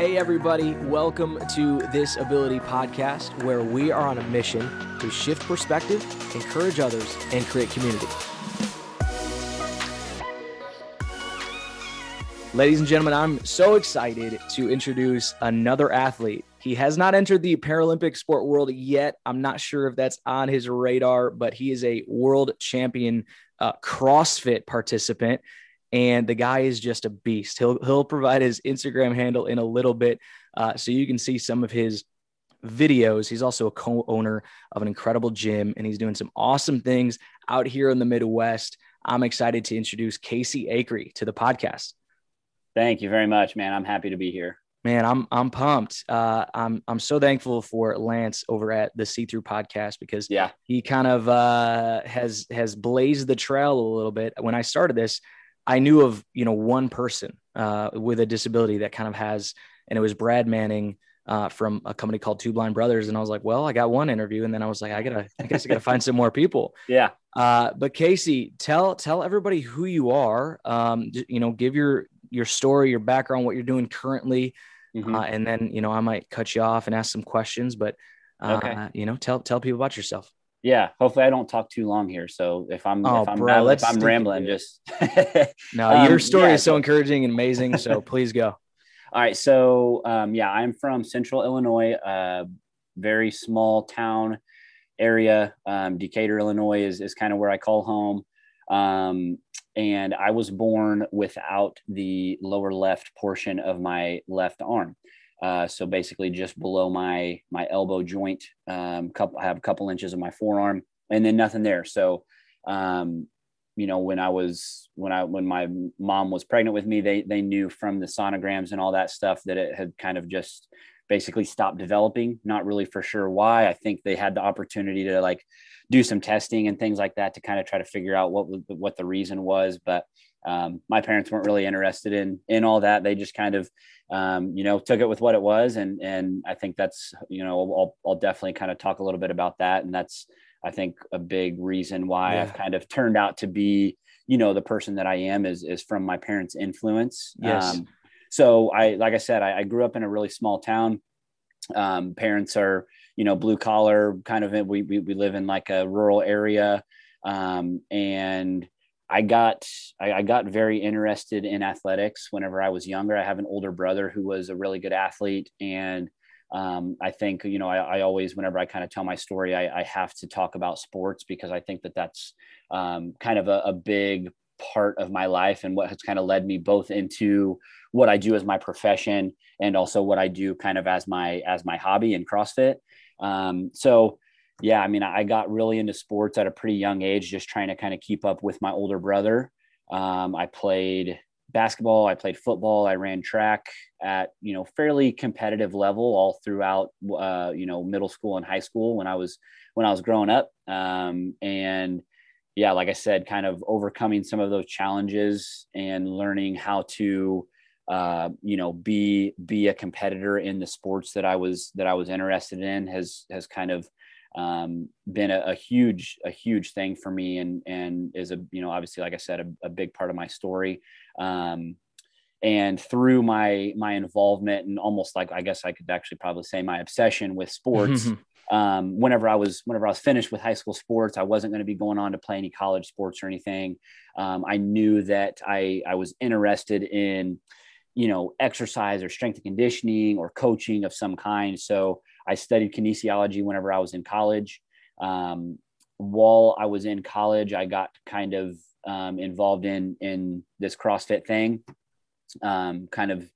Hey, everybody, welcome to this Ability Podcast, where we are on a mission to shift perspective, encourage others, and create community. Ladies and gentlemen, I'm so excited to introduce another athlete. He has not entered the Paralympic sport world yet. I'm not sure if that's on his radar, but he is a world champion uh, CrossFit participant and the guy is just a beast. He'll he'll provide his Instagram handle in a little bit, uh, so you can see some of his videos. He's also a co-owner of an incredible gym, and he's doing some awesome things out here in the Midwest. I'm excited to introduce Casey Acree to the podcast. Thank you very much, man. I'm happy to be here. Man, I'm I'm pumped. Uh, I'm I'm so thankful for Lance over at the See Through podcast because yeah, he kind of uh, has has blazed the trail a little bit. When I started this, I knew of you know one person uh, with a disability that kind of has, and it was Brad Manning uh, from a company called Two Blind Brothers, and I was like, well, I got one interview, and then I was like, I gotta, I guess I gotta find some more people. Yeah. Uh, but Casey, tell tell everybody who you are. Um, you know, give your your story, your background, what you're doing currently, mm-hmm. Uh, and then you know I might cut you off and ask some questions, but uh, okay. you know, tell tell people about yourself yeah hopefully i don't talk too long here. So if i'm oh, if i'm, bro, if I'm rambling just no um, your story yeah, is so encouraging and amazing so please go. All right so um, yeah i'm from central illinois uh, very small town area. Um, decatur illinois is, is kind of where i call home. Um, and i was born without the lower left portion of my left arm uh, so basically just below my my elbow joint. Um, couple, I have a couple inches of my forearm, and then nothing there. So, um, you know, when I was when I when my mom was pregnant with me, they they knew from the sonograms and all that stuff that it had kind of just basically stopped developing. Not really for sure why. I think they had the opportunity to like do some testing and things like that to kind of try to figure out what what the reason was, but um, my parents weren't really interested in in all that. They just kind of, um, you know, took it with what it was, and and I think that's you know I'll, I'll definitely kind of talk a little bit about that, and that's I think a big reason why yeah. I've kind of turned out to be you know the person that I am is is from my parents' influence. Yes. Um, so I like I said I, I, grew up in a really small town. Um, parents are you know blue collar kind of we, we we live in like a rural area um, and I got I, I, got very interested in athletics whenever I was younger. I have an older brother who was a really good athlete, and um, I think you know I, I, always whenever I kind of tell my story, I, I, have to talk about sports because I think that that's um, kind of a, a, big part of my life and what has kind of led me both into what I do as my profession and also what I do kind of as my as my hobby in CrossFit. Um, so yeah, I mean, I got really into sports at a pretty young age, just trying to kind of keep up with my older brother. Um, I played basketball, I played football, I ran track at you know fairly competitive level all throughout uh, you know middle school and high school when I was when I was growing up. Um, and yeah, like I said, kind of overcoming some of those challenges and learning how to uh, you know be be a competitor in the sports that I was that I was interested in has has kind of um, been a, a, huge a huge thing for me and and is a you know obviously like I said a, a big part of my story. Um, and through my my involvement and almost like I guess I could actually probably say my obsession with sports. um, whenever I was whenever I was finished with high school sports, I wasn't going to be going on to play any college sports or anything. Um, I knew that I I was interested in you know exercise or strength and conditioning or coaching of some kind. So I studied kinesiology whenever I was in college. Um, while I was in college, I got kind of um, involved in in this CrossFit thing. Um, kind of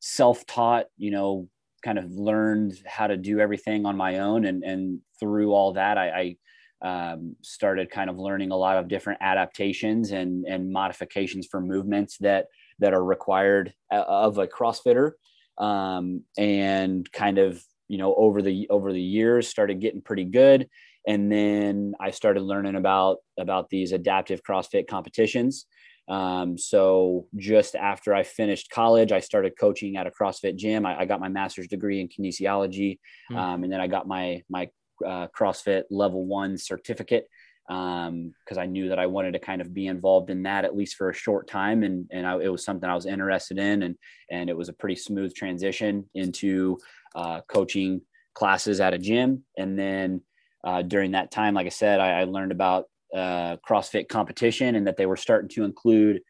self-taught, you know, kind of learned how to do everything on my own, and and through all that, I, I um, started kind of learning a lot of different adaptations and and modifications for movements that that are required uh, of a CrossFitter, um, and kind of you know over the over the years started getting pretty good. And then i started learning about about these adaptive crossfit competitions. Um, so just after i finished college i started coaching at a crossfit gym. I, I got my master's degree in kinesiology mm-hmm. um, and then i got my my uh, crossfit level one certificate um, because I knew that I wanted to kind of be involved in that at least for a short time, and and I, it was something I was interested in, and and it was a pretty smooth transition into uh, coaching classes at a gym, and then uh, during that time, like I said, I, I learned about uh, CrossFit competition and that they were starting to include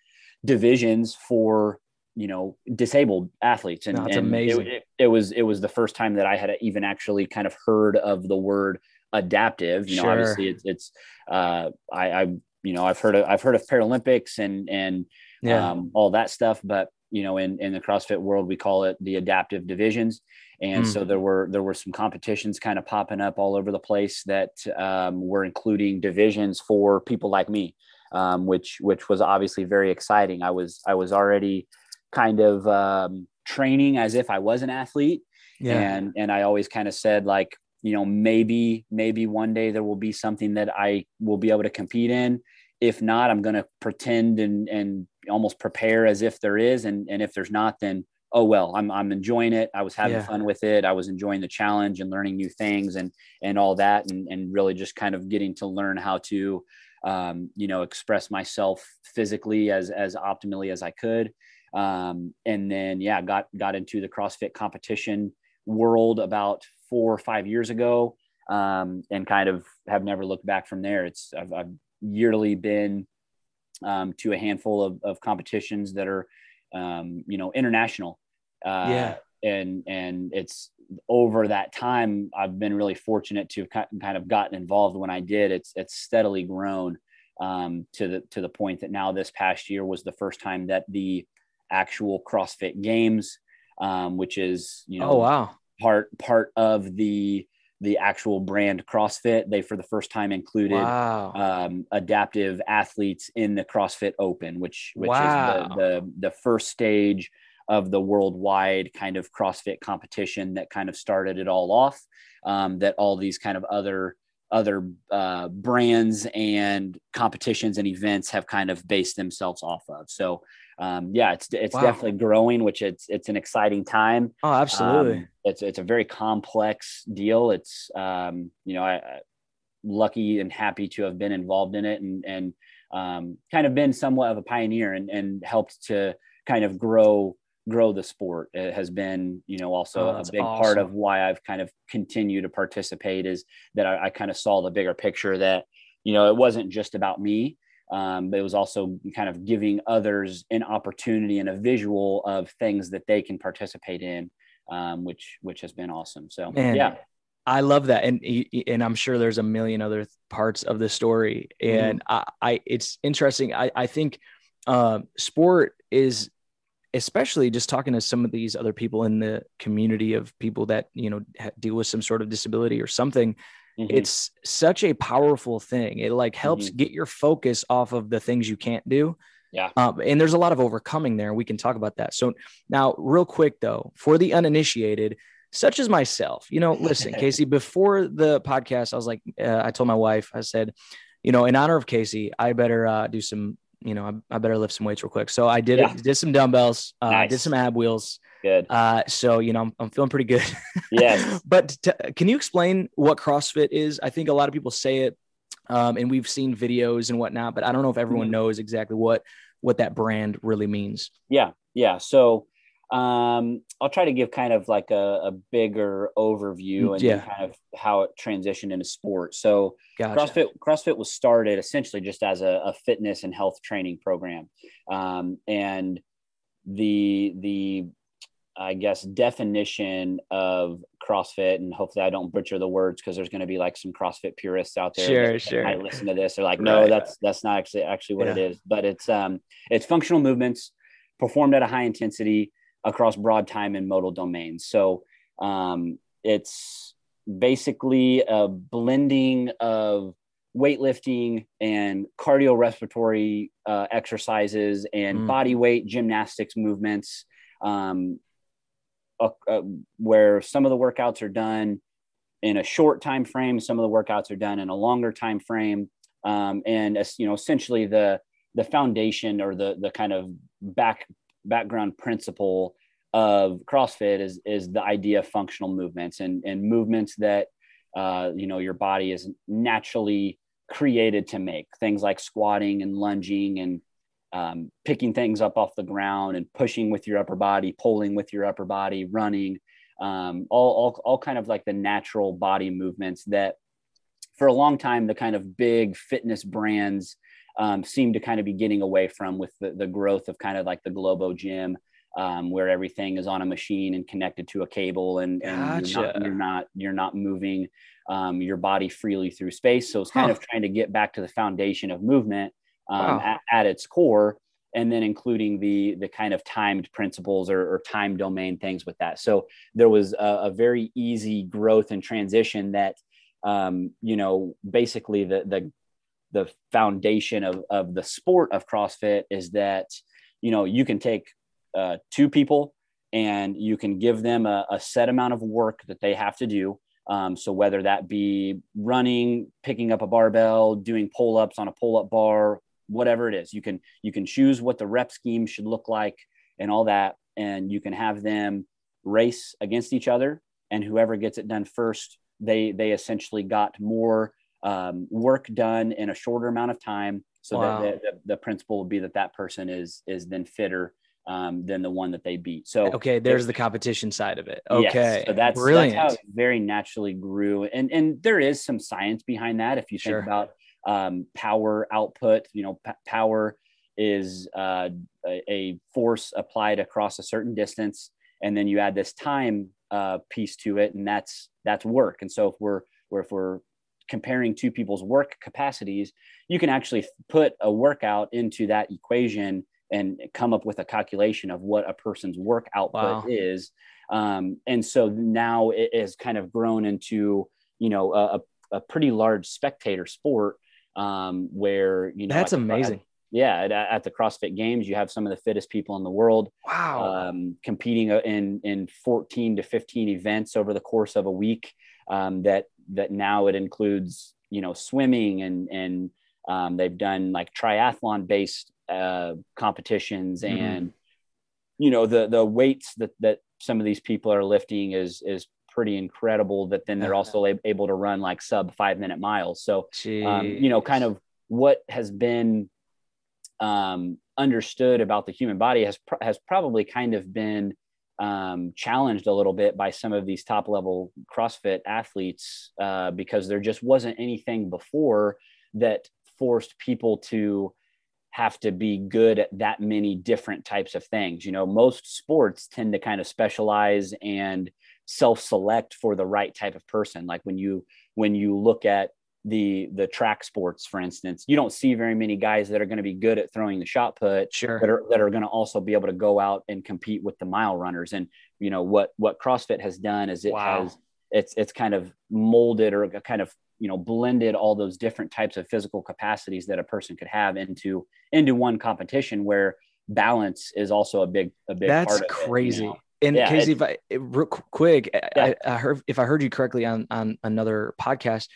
divisions for you know disabled athletes and, That's and amazing. It, it, it, was it was the first time that i had even actually kind of heard of the word adaptive you know Sure. obviously it's, it's uh i i you know i've heard of i've heard of paralympics and and Yeah. um, all that stuff but you know in in the crossfit world we call it the adaptive divisions and Mm. so there were there were some competitions kind of popping up all over the place that um, were including divisions for people like me um, which which was obviously very exciting i was i was already kind of um, training as if i was an athlete yeah. and and i always kind of said like you know maybe maybe one day there will be something that i will be able to compete in if not i'm going to pretend and and almost prepare as if there is and and if there's not then oh well i'm i'm enjoying it. I was having Yeah. fun with it. I was enjoying the challenge and learning new things and and all that and and really just kind of getting to learn how to um, you know express myself physically as as optimally as i could. Um, and then yeah got got into the crossfit competition world about four or five years ago um, and kind of have never looked back from there. It's i've, I've yearly been um, to a handful of, of competitions that are um, you know international uh, Yeah. and and it's over that time i've been really fortunate to have kind of gotten involved when i did it's it's steadily grown um, to the to the point that now this past year was the first time that the actual CrossFit Games, um, which is you know oh wow. part part of the the actual brand CrossFit, they for the first time included Wow. um, adaptive athletes in the CrossFit Open, which which Wow. is the, the the first stage of the worldwide kind of CrossFit competition that kind of started it all off. Um, that all these kind of other other uh, brands and competitions and events have kind of based themselves off of. So um, yeah, it's it's Wow. definitely growing, which it's it's an exciting time. oh, absolutely. Um, it's it's a very complex deal. It's um, you know I, I lucky and happy to have been involved in it and and um, kind of been somewhat of a pioneer and and helped to kind of grow grow the sport. It has been you know also Oh, a big part of why I've kind of continued to participate is that I, I kind of saw the bigger picture that you know it wasn't just about me. Um, but it was also kind of giving others an opportunity and a visual of things that they can participate in um, which which has been awesome. So Man, yeah, I love that, and and I'm sure there's a million other parts of the story, and I, I it's interesting. I I think um, sport is, especially just talking to some of these other people in the community of people that you know deal with some sort of disability or something. Mhm. It's such a powerful thing. It like helps get your focus off of the things you can't do. Yeah. Um, and there's a lot of overcoming there. We can talk about that. So now, real quick though, for the uninitiated, such as myself, you know, listen, Casey, before the podcast, I was like, uh, I told my wife, I said, you know, in honor of Casey, I better uh, do some, you know, I, I better lift some weights real quick. So I did Yeah. it, did some dumbbells, uh, did some ab wheels. Good. Uh, so, you know, I'm, I'm feeling pretty good. Yes. but t- can you explain what CrossFit is? I think a lot of people say it, um, and we've seen videos and whatnot, but I don't know if everyone Mhm. knows exactly what what that brand really means. Yeah, yeah. So um, I'll try to give kind of like a, a bigger overview and Yeah. kind of how it transitioned into sport. So Gotcha. CrossFit CrossFit was started essentially just as a, a fitness and health training program, um, and the the I guess definition of CrossFit, and hopefully I don't butcher the words because there's going to be like some CrossFit purists out there. Sure, that sure. Might listen to this. They're like, no, Right. that's that's not actually actually what it Yeah. is. But it's um it's functional movements performed at a high intensity across broad time and modal domains. So um, it's basically a blending of weightlifting and cardiorespiratory uh, exercises and Mm. body weight gymnastics movements um, uh, uh, where some of the workouts are done in a short time frame some of the workouts are done in a longer time frame. Um, and as you know essentially the the foundation or the the kind of back background principle of CrossFit is is the idea of functional movements and and movements that uh, you know your body is naturally created to make. Things like squatting and lunging and um, picking things up off the ground and pushing with your upper body, pulling with your upper body, running, um, all, all, all kind of like the natural body movements that for a long time, the kind of big fitness brands um, seem to kind of be getting away from with the, the growth of kind of like the Globo gym, um, where everything is on a machine and connected to a cable and, and gotcha. you're, not, you're, not, you're not moving um, your body freely through space. So it's kind huh. of trying to get back to the foundation of movement um, wow. at, at, its core and then including the the kind of timed principles or, or time domain things with that so there was a, a very easy growth and transition that um, you know basically the the the foundation of of the sport of CrossFit is that you know you can take uh, two people and you can give them a, a, set amount of work that they have to do. Um, so whether that be running, picking up a barbell, doing pull ups on a pull up bar, whatever it is, you can you can choose what the rep scheme should look like and all that, and you can have them race against each other, and whoever gets it done first, they they essentially got more um, work done in a shorter amount of time so wow. that the, the, the, principle would be that that person is is then fitter um, than the one that they beat. So okay there's the competition side of it. Okay yes, so that's brilliant that's how it very naturally grew. And and there is some science behind that if you think sure. about um, power output you know p- power is uh, a, a force applied across a certain distance and then you add this time uh, piece to it and that's that's work and so if we're if we're comparing two people's work capacities, you can actually put a workout into that equation and come up with a calculation of what a person's work output wow. is. Um, and so now it has kind of grown into, you know, a, a pretty large spectator sport um, where, you know, that's amazing. At, yeah, at, at, the CrossFit Games, you have some of the fittest people in the world. Wow. Um, competing in in 14 to 15 events over the course of a week. Um, that that now it includes you know swimming and and um, they've done like triathlon based uh, competitions mm-hmm. and you know the the weights that that some of these people are lifting is is pretty incredible that then they're also able to run like sub five minute miles. So um, you know kind of what has been um, understood about the human body has pr- has probably kind of been um, challenged a little bit by some of these top level CrossFit athletes uh, because there just wasn't anything before that forced people to have to be good at that many different types of things. You know, most sports tend to kind of specialize and self-select for the right type of person. Like when you when you look at the the track sports for instance you don't see very many guys that are going to be good at throwing the shot put sure that are that are going to also be able to go out and compete with the mile runners and you know what what crossfit has done is it wow. has it's it's kind of molded or kind of you know blended all those different types of physical capacities that a person could have into into one competition where balance is also a big a big that's crazy it, you know? And yeah, Casey, if I real quick, yeah. I, I, heard if I heard you correctly on on another podcast,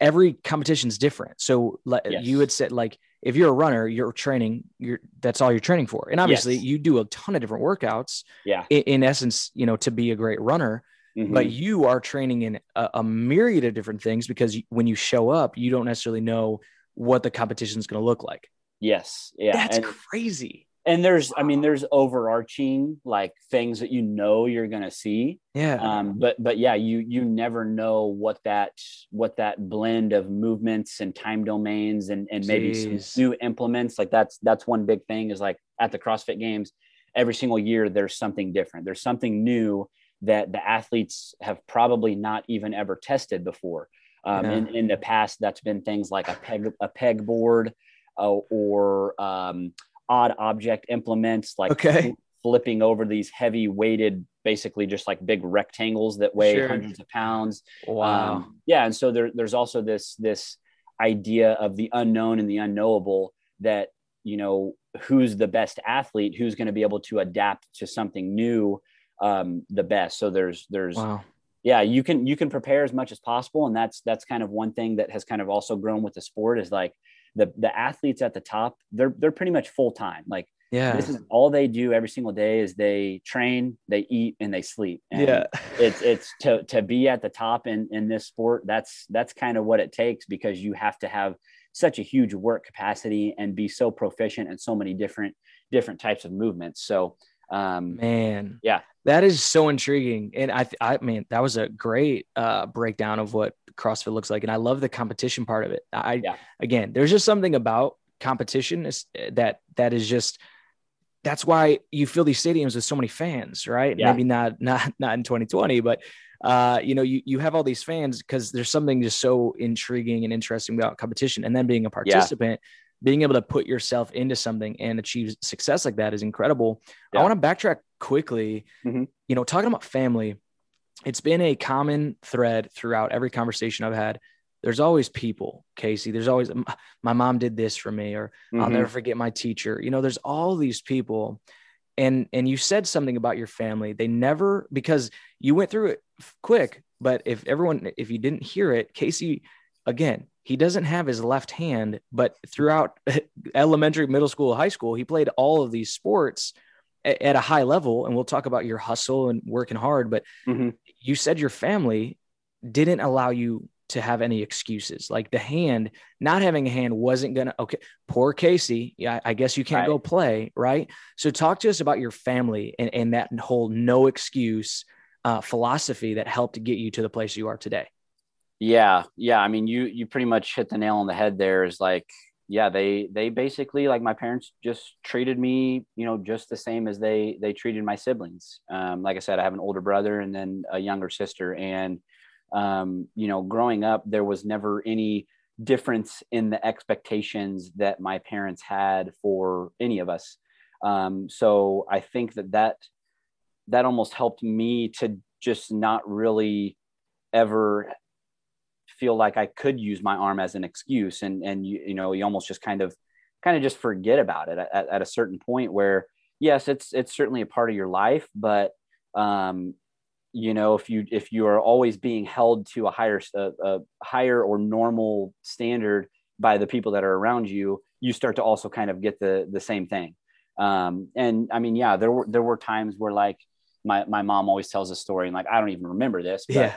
every competition is different. So yes. you had said like if you're a runner, you're training, you're that's all you're training for. And obviously yes. you do a ton of different workouts. Yeah. In, in essence, you know, to be a great runner. Mm-hmm. But you are training in a, a, myriad of different things because when you show up, you don't necessarily know what the competition is going to look like. Yes. Yeah. That's and, crazy and there's i mean there's overarching like things that you know you're going to see. Yeah. Um but but yeah you you never know what that what that blend of movements and time domains and and maybe Jeez. some new implements like that's that's one big thing is like at the crossfit games every single year there's something different. There's something new that the athletes have probably not even ever tested before. Um, yeah. in, in the past that's been things like a peg a peg board uh, or um, odd object implements like okay. flipping over these heavy weighted basically just like big rectangles that weigh sure. hundreds of pounds wow um, yeah and so there, there's also this this idea of the unknown and the unknowable that you know who's the best athlete who's going to be able to adapt to something new um, the best so there's there's wow. yeah you can you can prepare as much as possible and that's that's kind of one thing that has kind of also grown with the sport is like the the athletes at the top they're they're pretty much full time like Yeah. This is all they do every single day is they train, they eat, and they sleep. And yeah. it's it's to to be at the top in in this sport. That's that's kind of what it takes because you have to have such a huge work capacity and be so proficient in so many different different types of movements. So um man yeah that is so intriguing and i i mean that was a great uh breakdown of what crossfit looks like and i love the competition part of it i yeah. again there's just something about competition is that that is just that's why you fill these stadiums with so many fans, right? Yeah. Maybe not not not in 2020, but uh, you know, you you have all these fans because there's something just so intriguing and interesting about competition, and then being a participant. Yeah. Being able to put yourself into something and achieve success like that is incredible. Yeah. I want to backtrack quickly. Mm-hmm. You know, talking about family, it's been a common thread throughout every conversation I've had there's always people, Casey. There's always my mom did this for me, or mm-hmm. I'll never forget my teacher. You know, there's all these people. And and you said something about your family. They never because you went through it quick, but if everyone if you didn't hear it, Casey again, he doesn't have his left hand, but throughout elementary, middle school, high school, he played all of these sports at, a high level. And we'll talk about your hustle and working hard, but mm-hmm. you said your family didn't allow you to have any excuses. Like the hand, not having a hand wasn't going to, okay, poor Casey. Yeah, I guess you can't right. go play. Right. So talk to us about your family and, and that whole no excuse uh, philosophy that helped get you to the place you are today. Yeah. Yeah. I mean, you, you pretty much hit the nail on the head there is like, yeah, they, they basically like my parents just treated me, you know, just the same as they, they treated my siblings. Um, like I said, I have an older brother and then a younger sister and, um, you know, growing up, there was never any difference in the expectations that my parents had for any of us. Um, so I think that that that almost helped me to just not really ever feel like I could use my arm as an excuse, and and you you know you almost just kind of kind of just forget about it at, at a certain point where yes, it's it's certainly a part of your life, but um, you know if you if you are always being held to a higher a, a, higher or normal standard by the people that are around you you start to also kind of get the the same thing. Um, and i mean yeah there were there were times where like my my mom always tells a story and like i don't even remember this but yeah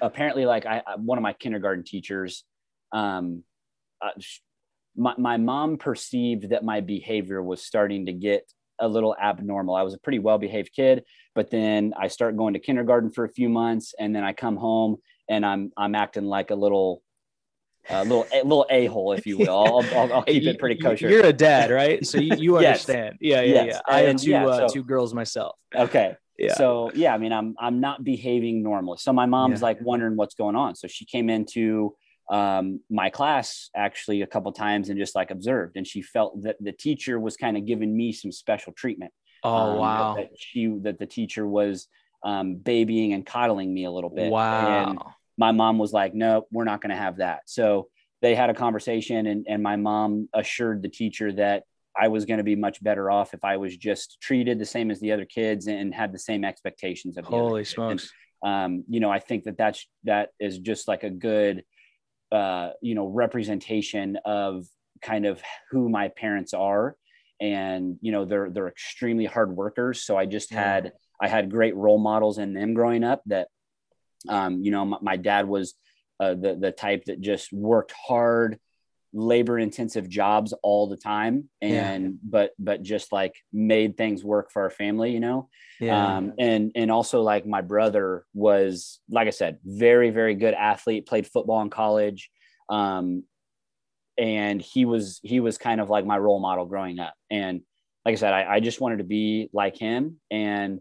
apparently like i one of my kindergarten teachers um uh, my, my mom perceived that my behavior was starting to get a little abnormal. I was a pretty well behaved kid, but then I start going to kindergarten for a few months, and then I come home and I'm I'm acting like a little a little a little a hole, if you will. I'll, I'll, I'll keep it pretty kosher. You're a dad, right? So you, you understand. Yeah, yeah, yes. yeah. I had two yeah, uh, two girls myself. Okay. Yeah. So yeah, I mean, I'm I'm not behaving normally. So my mom's yeah. like wondering what's going on. So she came into um, my class actually a couple times and just like observed, and she felt that the teacher was kind of giving me some special treatment. Oh um, wow! That, she that the teacher was um, babying and coddling me a little bit. Wow! And my mom was like, "No, we're not going to have that." So they had a conversation, and and my mom assured the teacher that I was going to be much better off if I was just treated the same as the other kids and had the same expectations of. Holy smokes! And, um, you know, I think that that's that is just like a good uh, you know representation of kind of who my parents are and you know they're they're extremely hard workers so i just had i had great role models in them growing up that um, you know my, my dad was uh, the the type that just worked hard labor intensive jobs all the time and yeah. but but just like made things work for our family you know yeah. um and and also like my brother was like i said very very good athlete played football in college um and he was he was kind of like my role model growing up and like i said i, I just wanted to be like him and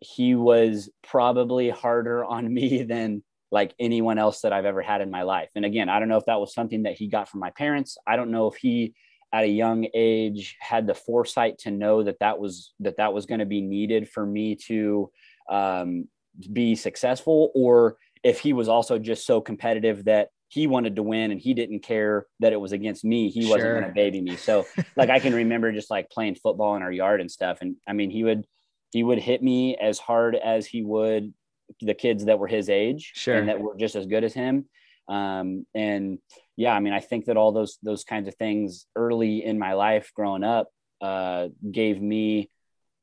he was probably harder on me than like anyone else that I've ever had in my life. And again, I don't know if that was something that he got from my parents. I don't know if he at a young age had the foresight to know that that was that that was going to be needed for me to um, be successful or if he was also just so competitive that he wanted to win and he didn't care that it was against me he wasn't going to baby me so like i can remember just like playing football in our yard and stuff and i mean he would he would hit me as hard as he would the kids that were his age sure. and that were just as good as him. Um, and yeah, I mean, I think that all those those kinds of things early in my life growing up uh, gave me,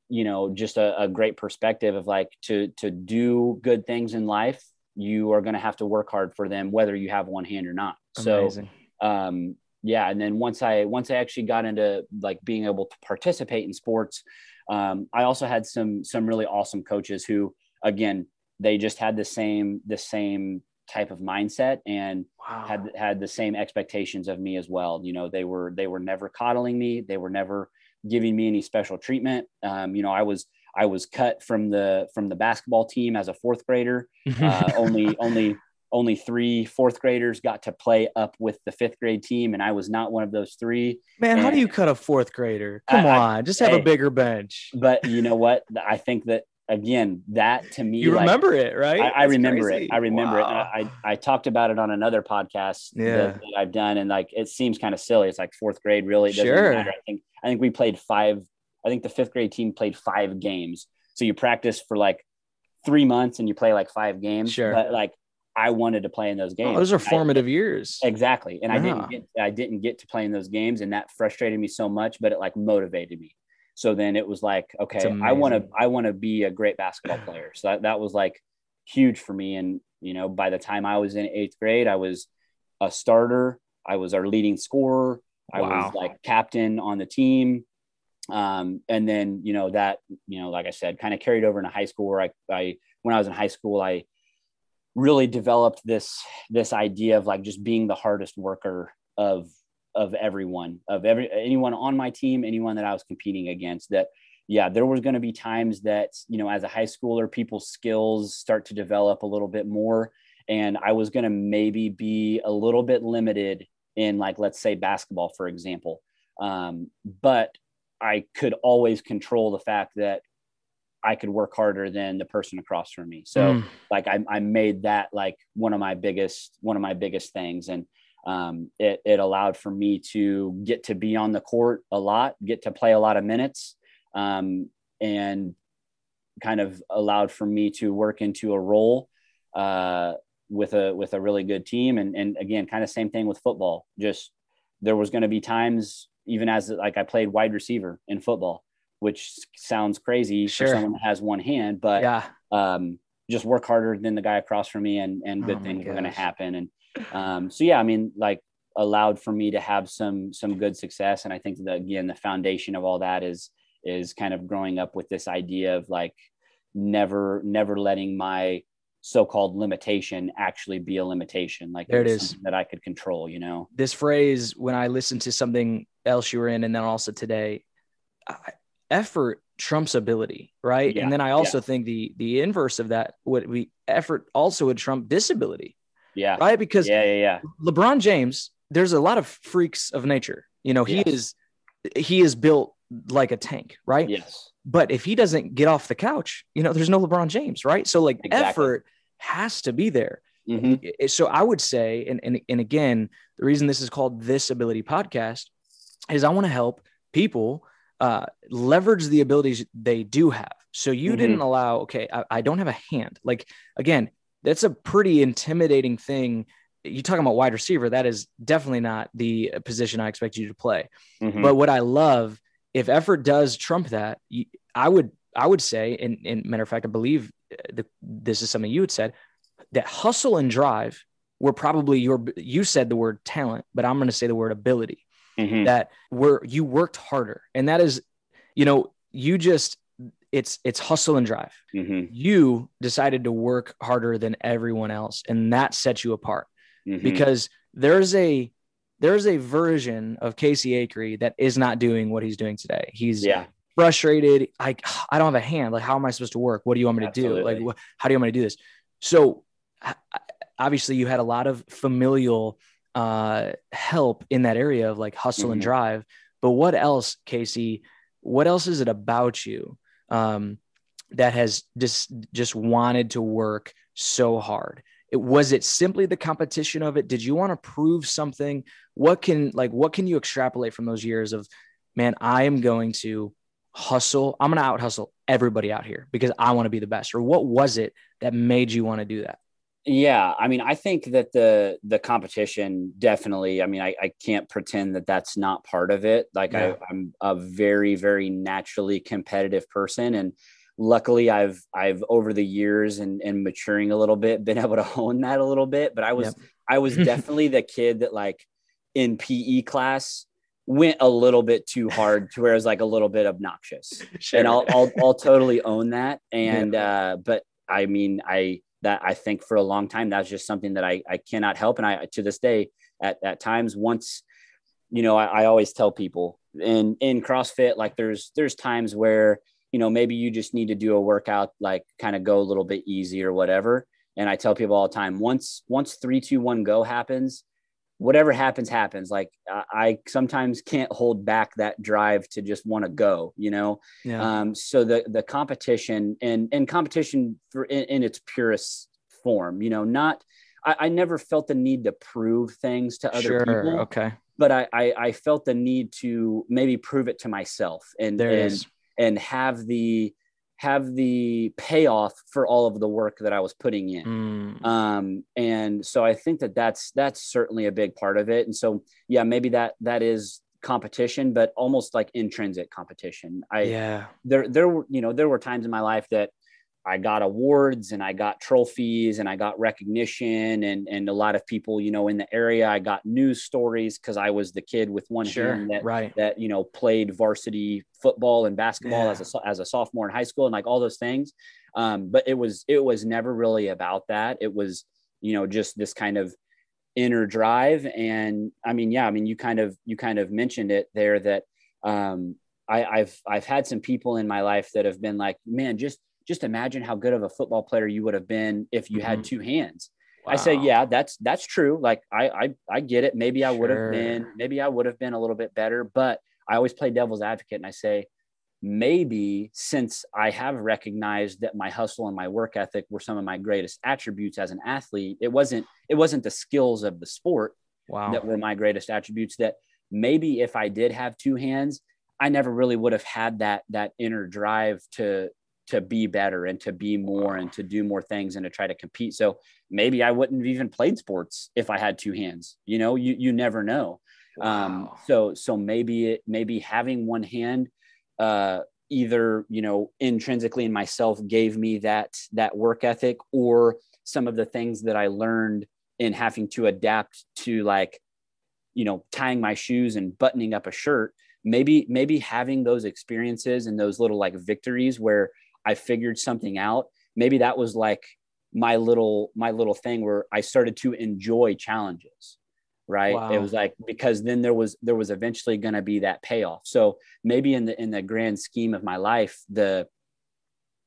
you know, just a, a great perspective of like to to do good things in life, you are going to have to work hard for them, whether you have one hand or not. Amazing. So, um, yeah. And then once I once I actually got into like being able to participate in sports, um, I also had some some really awesome coaches who, again, they just had the same the same type of mindset and wow. had had the same expectations of me as well. You know, they were they were never coddling me. They were never giving me any special treatment. Um, you know, I was I was cut from the from the basketball team as a fourth grader. Uh, only only only three fourth graders got to play up with the fifth grade team, and I was not one of those three. Man, and how do you cut a fourth grader? Come I, on, just have I, a bigger bench. But you know what? I think that again, that to me, you like, remember it, right? I, I remember crazy. it. I remember wow. it. I, I talked about it on another podcast yeah. that, that, I've done, and like it seems kind of silly. It's like fourth grade, really. It doesn't sure. matter. I think I think we played five. I think the fifth grade team played five games. So you practice for like three months and you play like five games. Sure. But like I wanted to play in those oh, games. Oh, those are formative I, years. Exactly. And yeah. I didn't get I didn't get to play in those games and that frustrated me so much, but it like motivated me. So then it was like, okay, I want to I want to be a great basketball player. So that, that was like huge for me. And you know, by the time I was in eighth grade, I was a starter. I was our leading scorer. I wow. was like captain on the team. Um, and then you know that you know, like I said, kind of carried over into high school. Where I, I when I was in high school, I really developed this this idea of like just being the hardest worker of of everyone, of every anyone on my team, anyone that I was competing against. That yeah, there was going to be times that you know, as a high schooler, people's skills start to develop a little bit more, and I was going to maybe be a little bit limited in like let's say basketball, for example. Um, but I could always control the fact that I could work harder than the person across from me. So mm. like I, I made that like one of my biggest one of my biggest things, and um, it, it allowed for me to get to be on the court a lot, get to play a lot of minutes, um, and kind of allowed for me to work into a role uh, with a with a really good team. And and again, kind of same thing with football. Just there was going to be times, even as like I played wide receiver in football, which sounds crazy sure. for someone that has one hand, but yeah. Um, just work harder than the guy across from me, and and good oh things are going to happen. And um, so yeah, I mean, like allowed for me to have some some good success, and I think that again, the foundation of all that is is kind of growing up with this idea of like never never letting my so-called limitation actually be a limitation. Like there it is. that i could control you know? This phrase when i listened to something else you were in and then also today effort trumps ability right? Yeah, and then i also yeah. think the the inverse of that would be effort also would trump disability yeah. Right. Because yeah, yeah, yeah. LeBron James, there's a lot of freaks of nature. You know, he yes. is he is built like a tank, right? Yes. But if he doesn't get off the couch, you know, there's no LeBron James, right? So like exactly. effort has to be there. Mm-hmm. So I would say, and, and and again, the reason this is called this ability podcast is I want to help people uh, leverage the abilities they do have. So you mm-hmm. didn't allow, okay, I, I, don't have a hand. Like again, that's a pretty intimidating thing. You talking about wide receiver, that is definitely not the position I expect you to play. Mm-hmm. But what I love, if effort does trump that, I would I would say, and, and matter of fact, I believe uh, the, this is something you had said that hustle and drive were probably your you said the word talent, but I'm going to say the word ability. Mm-hmm. That were you worked harder, and that is, you know, you just it's it's hustle and drive. Mm-hmm. You decided to work harder than everyone else, and that sets you apart mm-hmm. because there's a there's a version of Casey Acree that is not doing what he's doing today. He's yeah. frustrated. Like I don't have a hand. Like how am I supposed to work? What do you want me Absolutely. to do? Like how do you want me to do this? So obviously you had a lot of familial uh, help in that area of like hustle mm-hmm. and drive. But what else, Casey? What else is it about you um, that has just just wanted to work so hard? It, was it simply the competition of it? Did you want to prove something? What can like what can you extrapolate from those years of, man, I am going to hustle. I'm going to out hustle everybody out here because I want to be the best. Or what was it that made you want to do that? Yeah, I mean, I think that the the competition definitely. I mean, I, I can't pretend that that's not part of it. Like yeah. I, I'm a very very naturally competitive person, and luckily I've I've over the years and and maturing a little bit been able to hone that a little bit. But I was yep. I was definitely the kid that like in PE class went a little bit too hard to where it was like a little bit obnoxious, sure. and I'll, I'll I'll totally own that. And yeah. uh, but I mean I that I think for a long time that's just something that I, I cannot help. And I to this day at, at times once, you know, I, I always tell people in in CrossFit, like there's there's times where, you know, maybe you just need to do a workout, like kind of go a little bit easy or whatever. And I tell people all the time, once once three, two, one go happens, whatever happens happens like i sometimes can't hold back that drive to just want to go you know yeah. um, so the the competition and and competition for in, in its purest form you know not I, I, never felt the need to prove things to other sure, people okay but I, I, I felt the need to maybe prove it to myself and there and, is. and have the have the payoff for all of the work that I was putting in. Mm. Um, and so I think that that's that's certainly a big part of it. And so yeah, maybe that that is competition, but almost like intrinsic competition. I yeah there there were you know there were times in my life that I got awards and I got trophies and I got recognition and and a lot of people, you know, in the area. I got news stories because I was the kid with one sure, hand that right. that you know played varsity football and basketball yeah. as a as a sophomore in high school and like all those things. Um, but it was it was never really about that. It was you know just this kind of inner drive and I mean yeah I mean you kind of you kind of mentioned it there that um, I, I've I've had some people in my life that have been like man just just imagine how good of a football player you would have been if you mm-hmm. had two hands. Wow. I say, yeah, that's that's true. Like I I, I get it. Maybe I would have been, maybe I would have been a little bit better, but I always play devil's advocate and I say, maybe since I have recognized that my hustle and my work ethic were some of my greatest attributes as an athlete, it wasn't it wasn't the skills of the sport wow. that were my greatest attributes. That maybe if I did have two hands, I never really would have had that that inner drive to to be better and to be more and to do more things and to try to compete. So maybe I wouldn't have even played sports if I had two hands. You know, you you never know. Um, wow. Um, so so maybe it maybe having one hand uh, either you know intrinsically in myself gave me that that work ethic or some of the things that I learned in having to adapt to like you know tying my shoes and buttoning up a shirt maybe maybe having those experiences and those little like victories where I figured something out. Maybe that was like my little my little thing where I started to enjoy challenges. Right. Wow. It was like because then there was there was eventually going to be that payoff. So maybe in the in the grand scheme of my life, the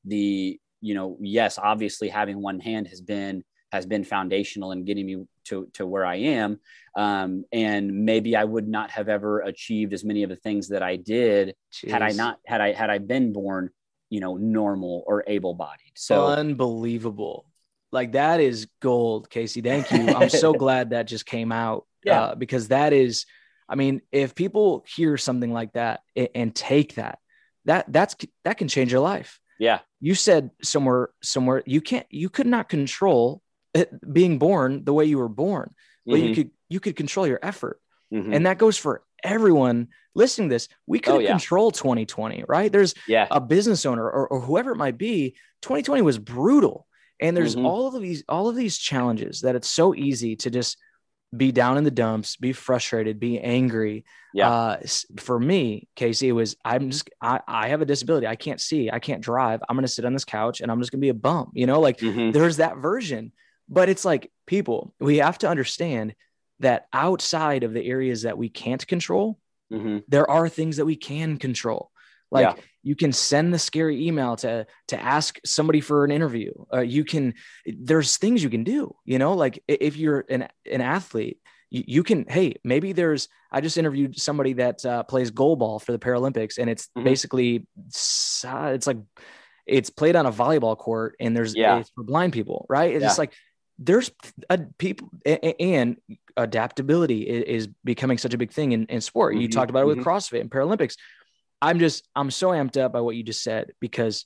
the you know yes obviously having one hand has been has been foundational in getting me to, to where I am. Um, and maybe I would not have ever achieved as many of the things that I did Jeez. had I not had I had I been born you know normal or able bodied so unbelievable. Like that is gold casey. Thank you. I'm so glad that just came out yeah. Uh, because that is i mean if people hear something like that and, and take that that that's that can change your life. Yeah. You said somewhere somewhere you can't you could not control it, being born the way you were born but mm-hmm. you could you could control your effort mm-hmm. and that goes for everyone listening to this, we could oh, yeah. control 2020, right? There's yeah. a business owner or, or whoever it might be. 2020 was brutal. And there's mm-hmm. all of these, all of these challenges that it's so easy to just be down in the dumps, be frustrated, be angry. Yeah. Uh, for me, Casey, it was I'm just I, I have a disability. I can't see, I can't drive. I'm gonna sit on this couch and I'm just gonna be a bum. You know, like mm-hmm. there's that version. But it's like people, we have to understand that outside of the areas that we can't control, mm-hmm. there are things that we can control. Like yeah. you can send the scary email to to ask somebody for an interview. Uh, you can there's things you can do. You know, like if you're an an athlete, you, you can. Hey, maybe there's. I just interviewed somebody that uh, plays goalball for the Paralympics, and it's mm-hmm. basically it's like it's played on a volleyball court, and there's yeah. it's for blind people, right? It's yeah. just like there's a people and adaptability is becoming such a big thing in, in sport. Mm-hmm, you talked about it with mm-hmm. CrossFit and Paralympics. I'm just, I'm so amped up by what you just said because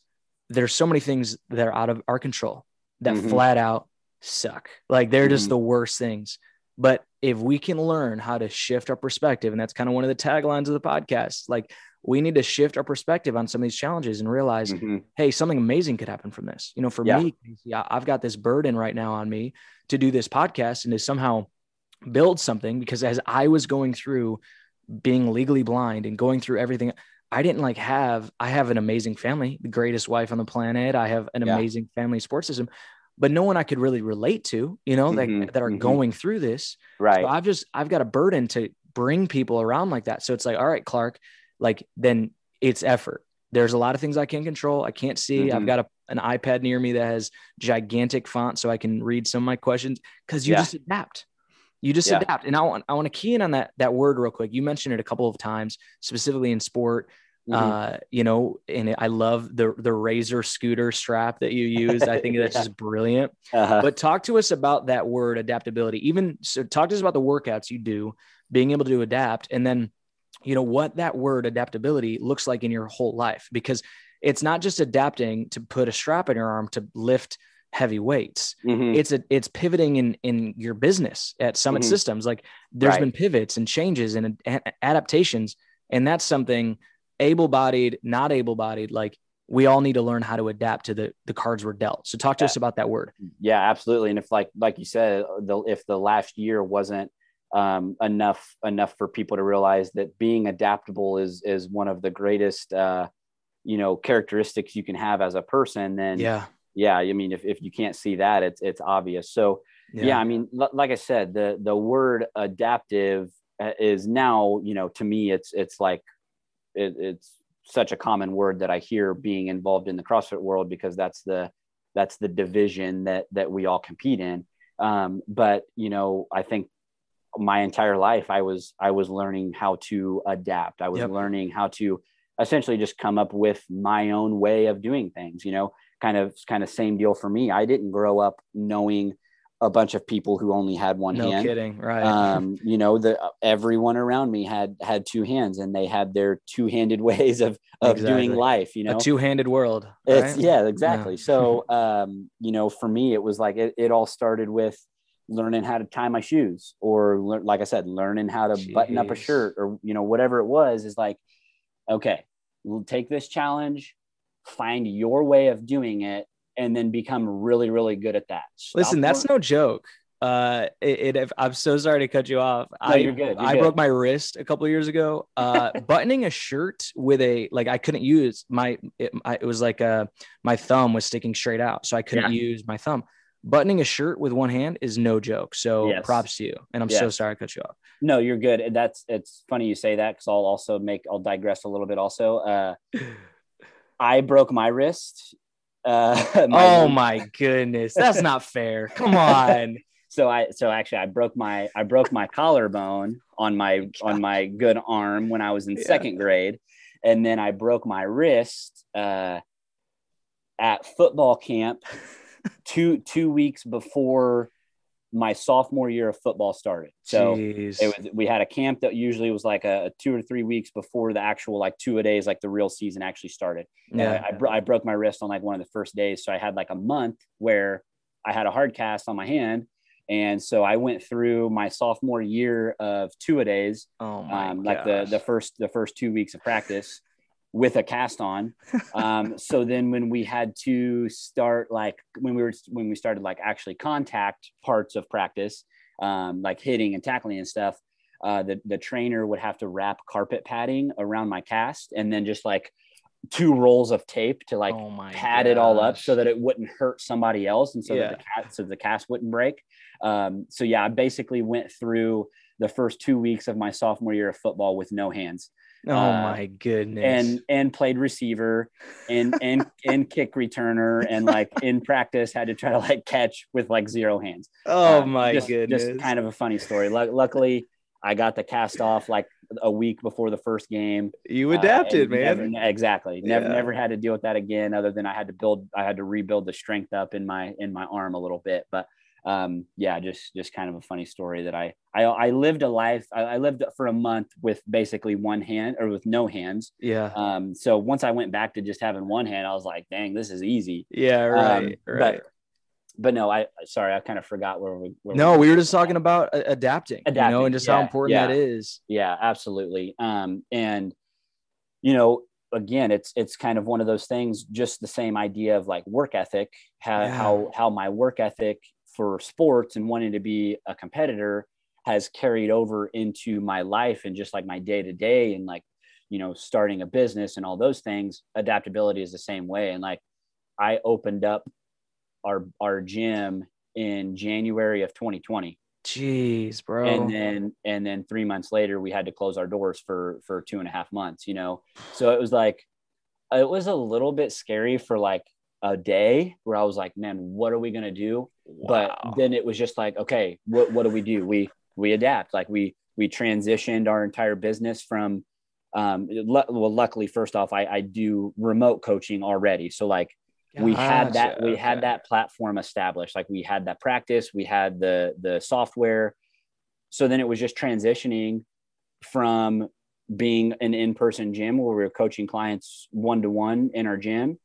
there's so many things that are out of our control that mm-hmm. flat out suck. Like they're just Mhm. the worst things. But if we can learn how to shift our perspective, and that's kind of one of the taglines of the podcast, like we need to shift our perspective on some of these challenges and realize, Mhm. hey, something amazing could happen from this. You know, for Yeah. me, I've got this burden right now on me to do this podcast and to somehow build something because as I was going through being legally blind and going through everything, I didn't like have, I have an amazing family, the greatest wife on the planet. I have an Yeah. amazing family sports system, but no one I could really relate to, you know, Mhm, that, that are mhm. going through this. Right. So I've just I've got a burden to bring people around like that. So it's like, all right, Clark, like then it's effort. There's a lot of things I can't control. I can't see. I've Mhm. got a, an iPad near me that has gigantic font so I can read some of my questions because you Yeah. just adapt. You just Yeah. adapt. And I want I want to key in on that that word real quick. You mentioned it a couple of times, specifically in sport. Mhm. Uh, you know, and I love the the razor scooter strap that you used. I think that's Yeah. just brilliant Uh-huh. but talk to us about that word adaptability even so talk to us about the workouts you do being able to adapt and then you know what that word adaptability looks like in your whole life because it's not just adapting to put a strap in your arm to lift heavy weights Mhm. it's a it's pivoting in in your business at summit Mhm. systems like there's Right. been pivots and changes and a- adaptations and that's something able-bodied not able-bodied like we all need to learn how to adapt to the the cards we're dealt so talk to Yeah. us about that word Yeah, absolutely. And if like like you said, the if the last year wasn't um, enough enough for people to realize that being adaptable is is one of the greatest uh, you know characteristics you can have as a person, then yeah yeah, I mean if, if you can't see that, it's it's obvious. So yeah, I mean, l- like I said, the the word adaptive uh, is now you know to me it's it's like it, it's such a common word that I hear being involved in the CrossFit world because that's the that's the division that that we all compete in. Um, but you know, I think my entire life I was I was learning how to adapt. I was Yep. learning how to essentially just come up with my own way of doing things. You know, kind of kind of same deal for me. I didn't grow up knowing a bunch of people who only had one hand. no hand kidding right um, you know, the everyone around me had had two hands, and they had their two-handed ways of of Exactly. doing life. You know, a two-handed world it's yeah, exactly. So, um, you know, for me, it was like it, it all started with learning how to tie my shoes, or lear- like I said, learning how to button up a shirt, or you know, whatever it was. Is like, okay, we'll take this challenge, find your way of doing it, and then become really, really good at that. Stop listen that's no joke uh it, it i'm so sorry to cut you off i you're good, you're i good. broke my wrist a couple years ago uh buttoning a shirt with a like i couldn't use my it, I, it was like uh my thumb was sticking straight out so i couldn't use my thumb buttoning a shirt with one hand is no joke so Yes. props to you and i'm so sorry i cut you off No, you're good. And That's it's funny you say that because I'll also make I'll digress a little bit. Also, uh, I broke my wrist. Uh, oh my goodness that's not fair come on. So I so actually I broke my I broke my collarbone on my on my good arm when I was in Yeah. second grade, and then I broke my wrist uh, at football camp two two weeks before my sophomore year of football started. So it was we had a camp that usually was like a, a two or three weeks before the actual like two a days like the real season actually started. And yeah. I, I, bro- I broke my wrist on like one of the first days. So i had like a month where i had a hard cast on my hand. And so i went through my sophomore year of two a days oh um, like the the first the first two weeks of practice with a cast on. Um, so then when we had to start like when we were when we started like actually contact parts of practice um, like hitting and tackling and stuff uh, the, the trainer would have to wrap carpet padding around my cast and then just like two rolls of tape to like oh pad it all up so that it wouldn't hurt somebody else and so Yeah. that the cat so the cast wouldn't break. Um, so yeah i basically went through the first two weeks of my sophomore year of football with no hands oh uh, my goodness. and and played receiver and and and kick returner and like in practice had to try to like catch with like zero hands. Oh Uh, my just, goodness. just kind of a funny story. Lu- luckily i got the cast off like a week before the first game you uh, adapted and man. never- exactly. Never Yeah. never had to deal with that again other than i had to build i had to rebuild the strength up in my in my arm a little bit. But um yeah just just kind of a funny story that i i, I lived a life I, I lived for a month with basically one hand or with no hands yeah um so once i went back to just having one hand i was like dang this is easy yeah right um, right but but no, I sorry, I kind of forgot where we. Where no, we were just talking about adapting, adapting, you know, and just yeah, how important yeah. that is. Yeah, absolutely. Um, and you know, again, it's it's kind of one of those things. Just the same idea of like work ethic, how yeah. how how my work ethic for sports and wanting to be a competitor has carried over into my life and just like my day to day and like you know starting a business and all those things adaptability is the same way. And like i opened up our our gym in january of 2020 jeez bro. And then and then three months later we had to close our doors for for two and a half months you know? So it was like it was a little bit scary for like a day where i was like man what are we going to do wow. but then it was just like okay what, what do we do we we adapt like we we transitioned our entire business from um, well luckily first off I, I do remote coaching already so like gotcha. we had that we okay. had that platform established like we had that practice we had the the software so then it was just transitioning from being an in-person gym where we were coaching clients one-to-one in our gym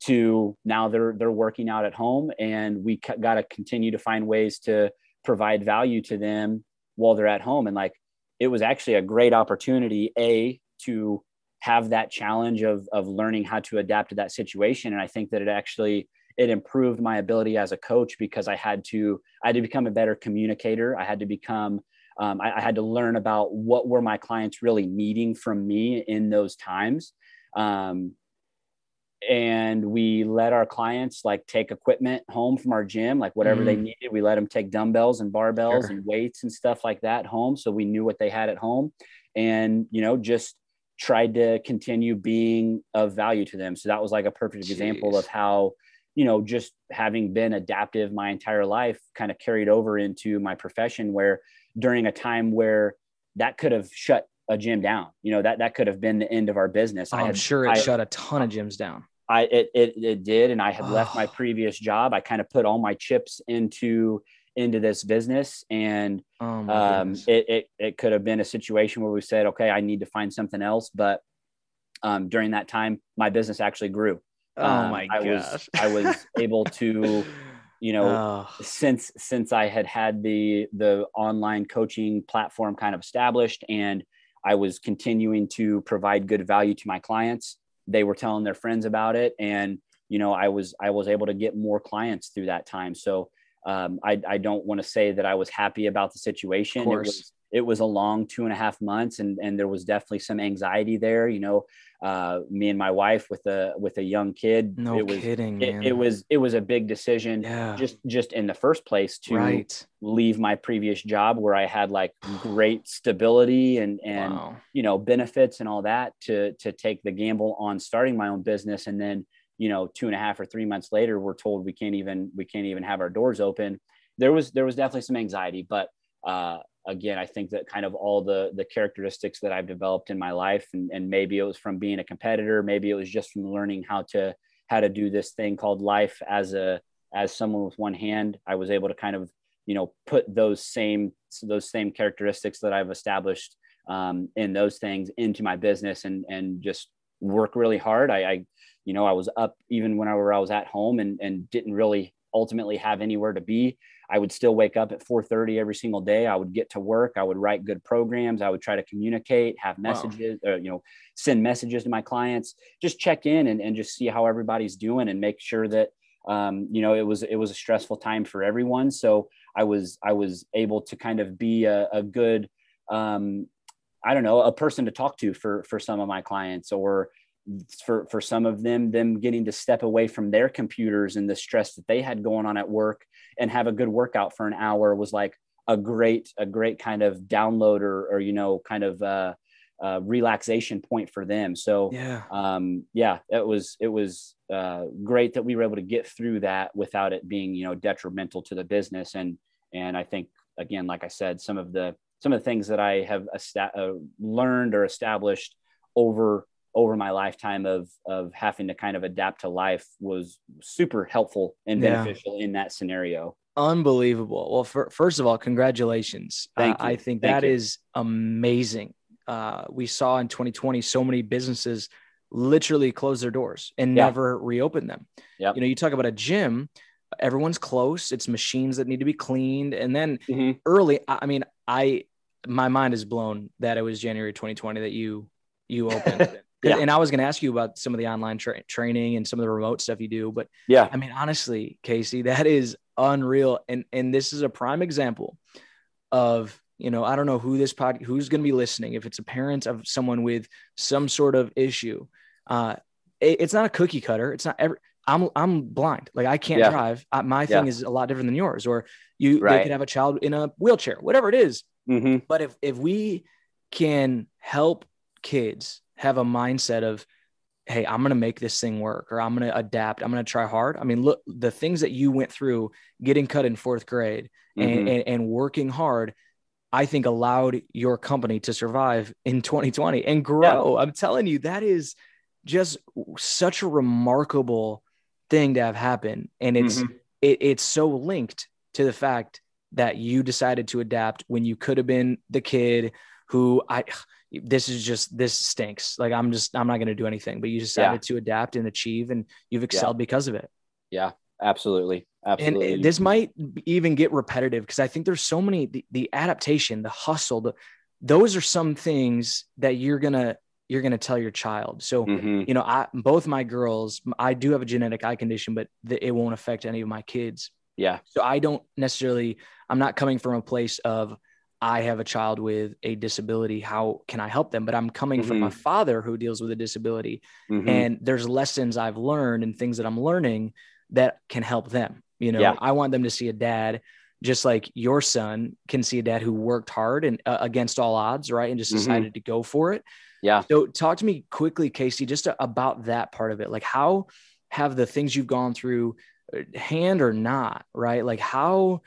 to now they're they're working out at home and we got to continue to find ways to provide value to them while they're at home. And like it was actually a great opportunity a to have that challenge of of learning how to adapt to that situation. And i think that it actually it improved my ability as a coach because i had to i had to become a better communicator. I had to become um, I, I, had to learn about what were my clients really needing from me in those times. Um, and we let our clients like take equipment home from our gym like whatever mm. they needed we let them take dumbbells and barbells sure. and weights and stuff like that home so we knew what they had at home and you know just tried to continue being of value to them so that was like a perfect Jeez. example of how you know just having been adaptive my entire life kind of carried over into my profession where during a time where that could have shut a gym down. You know, that that could have been the end of our business. I'm sure it I, shut a ton of gyms down. I it it, it did, and I had oh. left my previous job. I kind of put all my chips into into this business, and oh um, it, it it could have been a situation where we said, okay, I need to find something else. But um, during that time, my business actually grew. Oh um, my I gosh! Was, I was able to, you know, oh. since since I had had the the online coaching platform kind of established, and I was continuing to provide good value to my clients they were telling their friends about it. And you know i was i was able to get more clients through that time. So um, I, I don't want to say that i was happy about the situation. It was it was a long two and a half months and and there was definitely some anxiety there you know uh, me and my wife with a with a young kid no it was, kidding it, it, was it was a big decision yeah. just just in the first place to right. leave my previous job where i had like great stability and and wow. you know benefits and all that to to take the gamble on starting my own business and then you know two and a half or three months later we're told we can't even we can't even have our doors open there was there was definitely some anxiety but uh, again, I think that kind of all the the characteristics that I've developed in my life, and, and maybe it was from being a competitor, maybe it was just from learning how to how to do this thing called life as a as someone with one hand. I was able to kind of you know put those same those same characteristics that I've established um, in those things into my business and and just work really hard. I, I you know I was up even when I, I was at home and and didn't really ultimately have anywhere to be I would still wake up at 4:30 every single day. I would get to work. I would write good programs. I would try to communicate, have messages, wow. uh, you know, send messages to my clients. Just check in and, and just see how everybody's doing and make sure that um, you know it was it was a stressful time for everyone. So I was I was able to kind of be a, a good um, I don't know a person to talk to for for some of my clients or for for some of them them getting to step away from their computers and the stress that they had going on at work and have a good workout for an hour was like a great a great kind of download or, or you know kind of uh, uh, relaxation point for them. So yeah. um, yeah it was it was uh, great that we were able to get through that without it being you know detrimental to the business. And and i think again like i said some of the some of the things that i have esta- uh, learned or established over over my lifetime of of having to kind of adapt to life was super helpful and beneficial yeah. in that scenario. Unbelievable. Well, for, first of all, congratulations. Thank uh, I think Thank that you. is amazing. Uh, we saw in 2020 so many businesses literally close their doors and yeah. never reopen them. Yep. You know, you talk about a gym. everyone's close. It's machines that need to be cleaned. And then Mhm. early, I I mean, I my mind is blown that it was January 2020 that you you opened. Yeah. And I was going to ask you about some of the online tra- training and some of the remote stuff you do, but Yeah. I mean, honestly, Casey, that is unreal. And and this is a prime example of you know I don't know who this pod who's going to be listening. If it's a parent of someone with some sort of issue, uh, it- it's not a cookie cutter. It's not every. I'm I'm blind. Like I can't Yeah. drive. I, my thing Yeah. is a lot different than yours. Or you they Right. could have a child in a wheelchair, whatever it is. hmm But if if we can help kids have a mindset of, hey, I'm gonna make this thing work, or I'm gonna adapt, I'm gonna try hard. I mean, look, the things that you went through, getting cut in fourth grade and, Mhm. and and working hard, I think allowed your company to survive in 2020 and grow. I'm telling you, that is just such a remarkable thing to have happen, and it's Mhm. it, it's so linked to the fact that you decided to adapt when you could have been the kid who I this is just this stinks. Like I'm just I'm not going to do anything, but you decided to adapt and achieve and you've excelled because of it. Yeah, absolutely. Absolutely. And this might even get repetitive because I think there's so many the, the adaptation, the hustle, the, those are some things that you're going to you're going to tell your child. So Mhm. you know, I both my girls, I do have a genetic eye condition, but the, it won't affect any of my kids. Yeah. So I don't necessarily, I'm not coming from a place of I have a child with a disability. How can I help them? But I'm coming from a father who deals with a disability. Mhm. And there's lessons I've learned and things that I'm learning that can help them. You know, Yeah. I want them to see a dad just like your son can see a dad who worked hard and uh, against all odds, right? And just Mhm. decided to go for it. Yeah. So talk to me quickly, Casey, just about that part of it. Like how have the things you've gone through uh, hand or not, right? Like how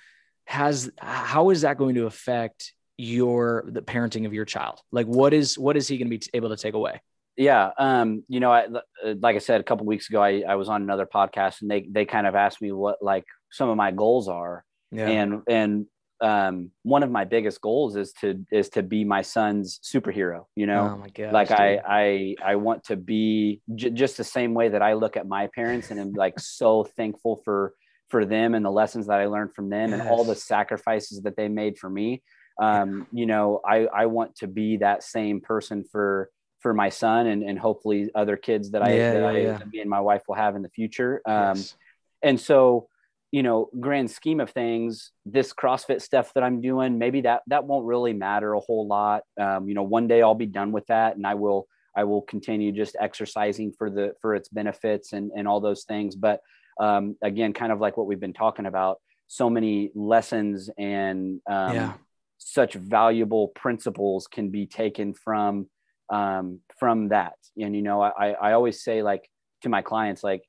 has how is that going to affect your the parenting of your child? Like what is what is he going to be t- able to take away? yeah um you know I, uh, like i said a couple weeks ago I, I was on another podcast and they they kind of asked me what like some of my goals are Yeah. and and um one of my biggest goals is to is to be my son's superhero you know oh my god. like I, I i want to be j- just the same way that i look at my parents and i'm like so thankful for for them and the lessons that i learned from them and all the sacrifices that they made for me um you know i i want to be that same person for for my son and and hopefully other kids that i Yeah, that i yeah. that me and my wife will have in the future um Yes. and so you know grand scheme of things this crossfit stuff that i'm doing maybe that that won't really matter a whole lot um, you know one day i'll be done with that and i will i will continue just exercising for the for its benefits and and all those things but um, again kind of like what we've been talking about so many lessons and um, Yeah. such valuable principles can be taken from um, from that and you know I, I always say like to my clients like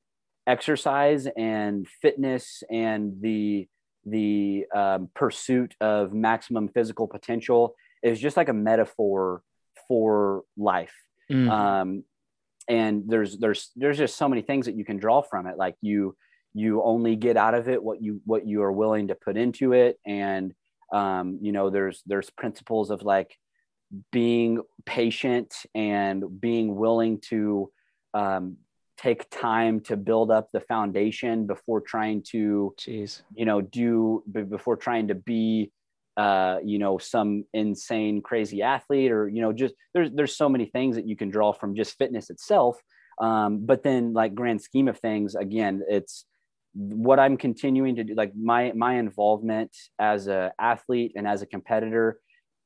exercise and fitness and the the um, pursuit of maximum physical potential is just like a metaphor for life Mm. um, and there's there's there's just so many things that you can draw from it like you you only get out of it what you what you are willing to put into it and um, you know there's there's principles of like being patient and being willing to um, take time to build up the foundation before trying to Jeez. you know do before trying to be uh you know some insane crazy athlete or you know just there's there's so many things that you can draw from just fitness itself um but then like grand scheme of things again it's what i'm continuing to do like my my involvement as a athlete and as a competitor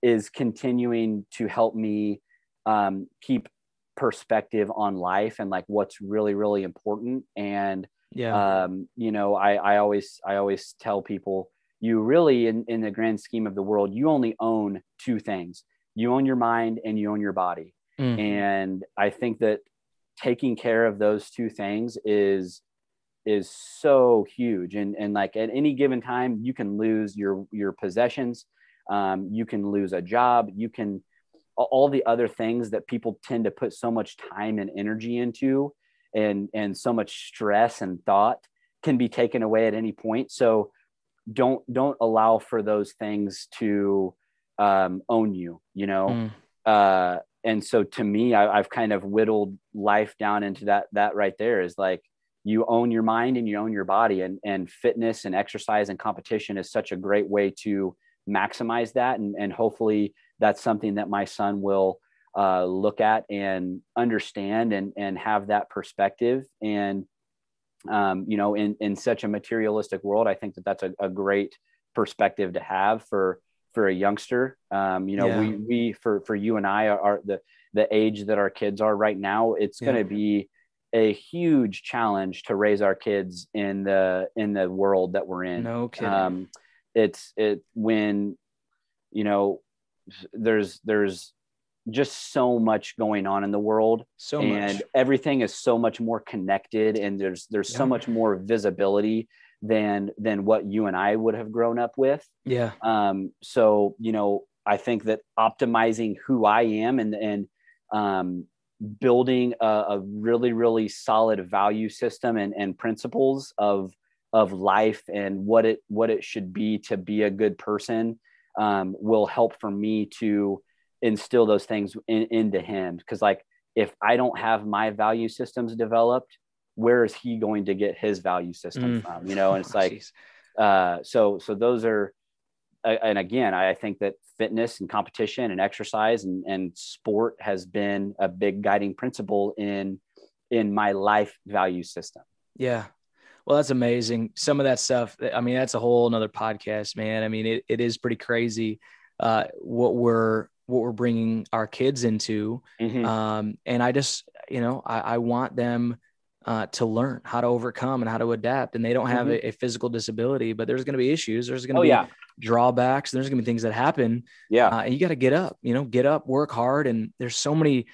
is continuing to help me um keep perspective on life and like what's really really important and Yeah. um, you know, I, I always, I always tell people, you really, in, in the grand scheme of the world, you only own two things. You own your mind and you own your body. Mm. And I think that taking care of those two things is, is so huge. And, and like at any given time, you can lose your, your possessions. Um, you can lose a job. You can, all the other things that people tend to put so much time and energy into and and so much stress and thought can be taken away at any point so don't don't allow for those things to um, own you you know? Mm. uh, and so to me I, i've kind of whittled life down into that that right there is like you own your mind and you own your body and and fitness and exercise and competition is such a great way to maximize that. And and hopefully that's something that my son will uh, look at and understand and and have that perspective. And um, you know in in such a materialistic world i think that that's a, a great perspective to have for for a youngster um, you know yeah. we we for for you and i are, are, the the age that our kids are right now it's going to be a huge challenge to raise our kids in the in the world that we're in no kidding. Um, it's it when you know there's there's just so much going on in the world so and much. everything is so much more connected and there's there's yeah. so much more visibility than than what you and I would have grown up with yeah um so you know I think that optimizing who I am and and um building a, a really really solid value system and and principles of of life and what it what it should be to be a good person um, will help for me to instill those things in, into him because like if i don't have my value systems developed where is he going to get his value system mm. from you know and it's like uh, so so those are and again i think that fitness and competition and exercise and, and sport has been a big guiding principle in in my life value system yeah well, that's amazing. Some of that stuff, I mean, that's a whole another podcast, man. I mean, it, it is pretty crazy uh, what we're what we're bringing our kids into. Mm-hmm. Um, and I just, you know, I, I want them uh, to learn how to overcome and how to adapt. And they don't have mm-hmm. a, a, physical disability, but there's going to be issues. There's going to oh, be yeah. drawbacks. There's going to be things that happen. Yeah. Uh, and you got to get up, you know, get up, work hard. And there's so many,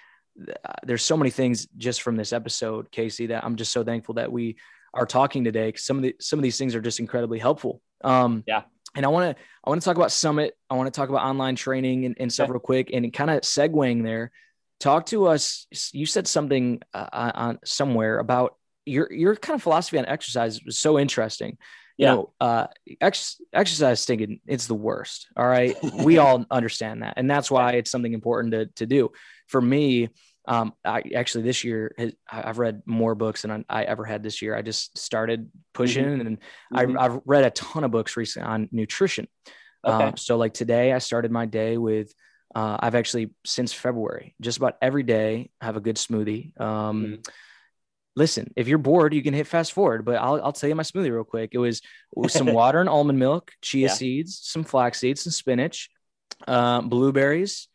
uh, there's so many things just from this episode, Casey, that I'm just so thankful that we are talking today because some of the some of these things are just incredibly helpful. Um, yeah. And I want to I want to talk about Summit. I want to talk about online training and, and stuff real quick. And kind of segueing there, talk to us. You said something uh, on somewhere about your your kind of philosophy on exercise was so interesting. You yeah. know, uh, ex- exercise stinking, it's the worst. All right. we all understand that. And that's why it's something important to, to do. For me, um, I actually this year I've read more books than I ever had this year. I just started pushing, mm-hmm. and mm-hmm. I, have read a ton of books recently on nutrition. Okay. Um, so like today, I started my day with. Uh, I've actually since February, just about every day, have a good smoothie. Um, mm-hmm. Listen, if you're bored, you can hit fast forward, but I'll, I'll tell you my smoothie real quick. It was, some water and almond milk, chia yeah. seeds, some flax seeds, some spinach, uh, blueberries,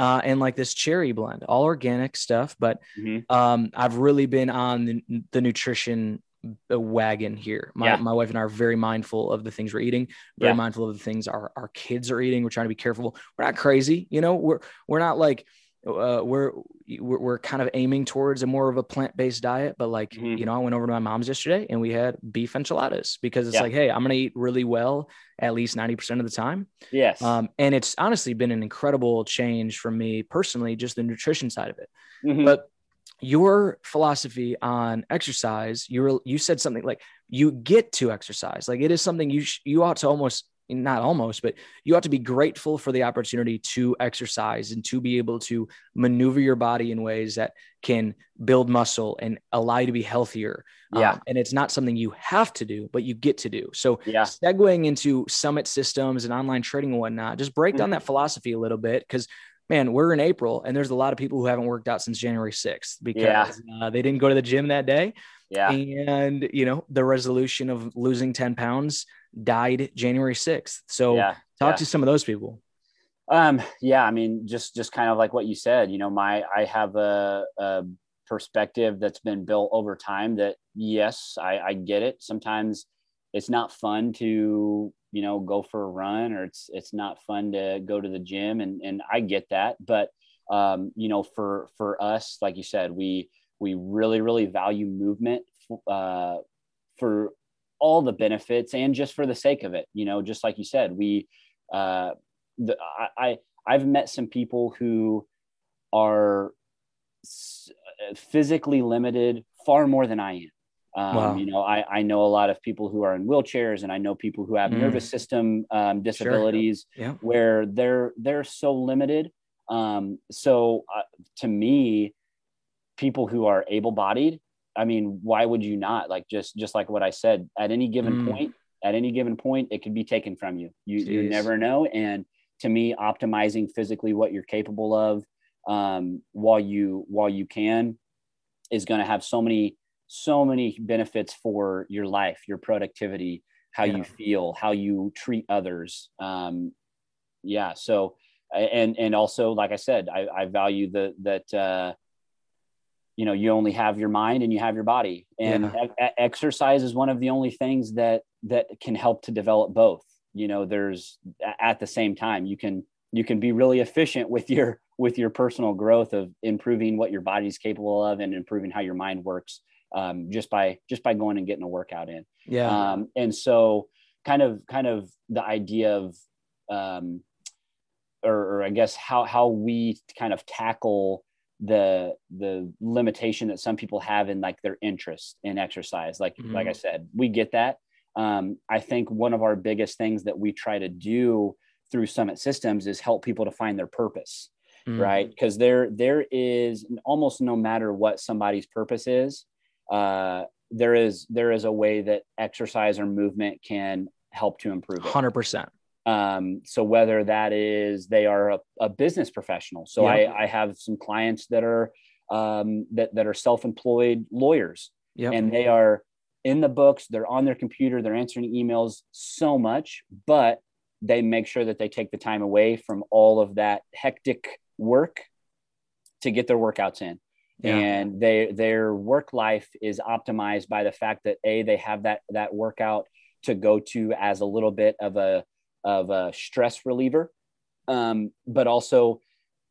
uh, and like this cherry blend, all organic stuff. But mm-hmm. um, I've really been on the, the nutrition uh, wagon here. My, yeah. my wife and I are very mindful of the things we're eating, very yeah. mindful of the things our, our kids are eating. We're trying to be careful. We're not crazy, you know, we're, we're not like, uh, we're, we're, we're kind of aiming towards a more of a plant-based diet, but like, mm-hmm. you know, I went over to my mom's yesterday and we had beef enchiladas because it's yeah. like, Hey, I'm going to eat really well at least 90% of the time. Yes. Um, and it's honestly been an incredible change for me personally, just the nutrition side of it. Mm-hmm. But your philosophy on exercise, you were, you said something like you get to exercise. Like it is something you, sh- you ought to almost not almost, but you ought to be grateful for the opportunity to exercise and to be able to maneuver your body in ways that can build muscle and allow you to be healthier. Yeah. Um, and it's not something you have to do, but you get to do. So, yeah. segueing into summit systems and online trading and whatnot, just break down mm-hmm. that philosophy a little bit because man, we're in April and there's a lot of people who haven't worked out since January 6th because yeah. uh, they didn't go to the gym that day. Yeah. And, you know, the resolution of losing 10 pounds died January 6th. So yeah, talk yeah. to some of those people. Um, yeah, I mean, just, just kind of like what you said, you know, my, I have a, a perspective that's been built over time that yes, I, I get it. Sometimes it's not fun to, you know, go for a run or it's, it's not fun to go to the gym and, and I get that. But, um, you know, for, for us, like you said, we, we really, really value movement, uh, for all the benefits and just for the sake of it you know just like you said we uh the, I, I have met some people who are physically limited far more than i am um, wow. You know, I, I know a lot of people who are in wheelchairs, and I know people who have mm. nervous system um, disabilities sure. yeah. where they're they're so limited. Um, so uh, to me, people who are able-bodied I mean, why would you not? Like just just like what I said, at any given Mm. point, at any given point, it could be taken from you. You you never know. And to me, optimizing physically what you're capable of um, while you while you can is going to have so many so many benefits for your life, your productivity, how Yeah. you feel, how you treat others. Um, yeah. So and and also, like I said, I, I value the that. Uh, you know you only have your mind and you have your body and Yeah. e- exercise is one of the only things that that can help to develop both you know there's at the same time you can you can be really efficient with your with your personal growth of improving what your body's capable of and improving how your mind works um, just by just by going and getting a workout in Yeah. um, and so kind of kind of the idea of um, or, or i guess how how we kind of tackle the the limitation that some people have in like their interest in exercise. Like like i said we get that. Um, i think one of our biggest things that we try to do through summit systems is help people to find their purpose Mm. right? Because there there is almost no matter what somebody's purpose is uh, there is there is a way that exercise or movement can help to improve it. 100%. Um, so whether that is they are a, a business professional so Yep. I, I have some clients that are um, that, that are self-employed lawyers Yep. and they are in the books they're on their computer they're answering emails so much but they make sure that they take the time away from all of that hectic work to get their workouts in Yeah. and they their work life is optimized by the fact that a they have that that workout to go to as a little bit of a of a stress reliever. Um, but also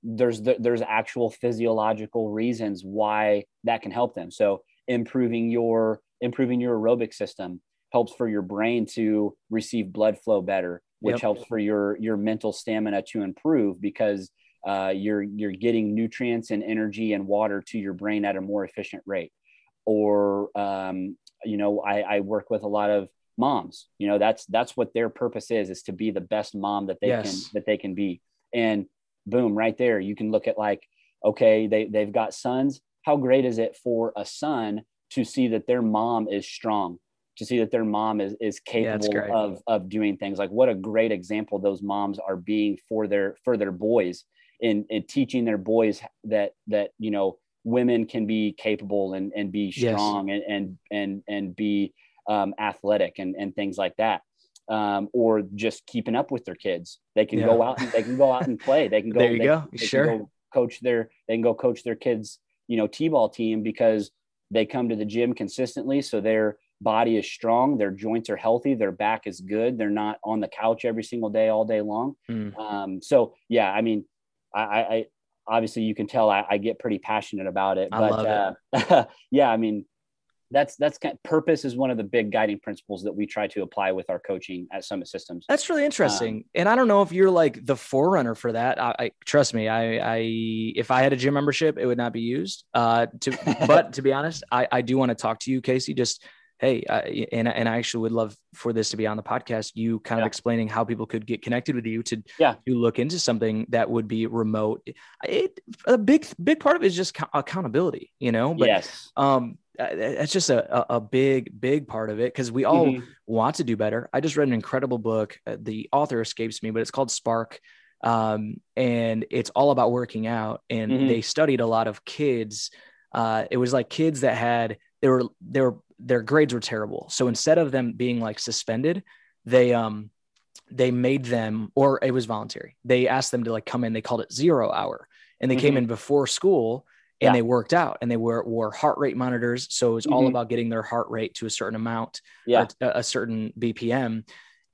there's the, there's actual physiological reasons why that can help them. So improving your improving your aerobic system helps for your brain to receive blood flow better which Yep. helps for your your mental stamina to improve because uh, you're you're getting nutrients and energy and water to your brain at a more efficient rate. Or um, you know I, I work with a lot of moms you know that's that's what their purpose is is to be the best mom that they Yes. can that they can be and boom right there you can look at like okay they, they've got sons how great is it for a son to see that their mom is strong to see that their mom is is capable great. of of doing things like what a great example those moms are being for their for their boys in in teaching their boys that that you know women can be capable and and be Yes. strong and and and and be um, athletic and and things like that um, or just keeping up with their kids. They can go out and they can go out and play. They can go There you they- go. they can Sure. go coach their they can go coach their kids you know t-ball team because they come to the gym consistently. So their body is strong. Their joints are healthy. Their back is good. They're not on the couch every single day all day long. Mm. um, so yeah i mean I, I, I obviously you can tell I, I get pretty passionate about it I but love uh, yeah i mean that's that's kind purpose is one of the big guiding principles that we try to apply with our coaching at summit systems That's really Um, interesting. and I don't know if you're like the forerunner for that. I, I trust me. I, I, if I had a gym membership, it would not be used. Uh, to, but to be honest, I, I do want to talk to you, Casey. Just, Hey, and, and I actually would love for this to be on the podcast. You kind of explaining how people could get connected with you to, Yeah. to look into something that would be remote. It, a big, big part of it is just co- accountability, you know, but, yes um, that's just a, a, big, big part of it. Cause we all, Mhm. want to do better. I just read an incredible book. Uh, The author escapes me, but it's called Spark. Um, and it's all about working out. And Mhm. they studied a lot of kids. Uh, it was like kids that had, they were, they were, their grades were terrible. So instead of them being like suspended, they, um, they made them, or it was voluntary. They asked them to like come in, they called it zero hour and they came Mhm. in before school and Yeah. they worked out and they wore, wore heart rate monitors. So it was all about getting their heart rate to a certain amount yeah a, a certain BPM.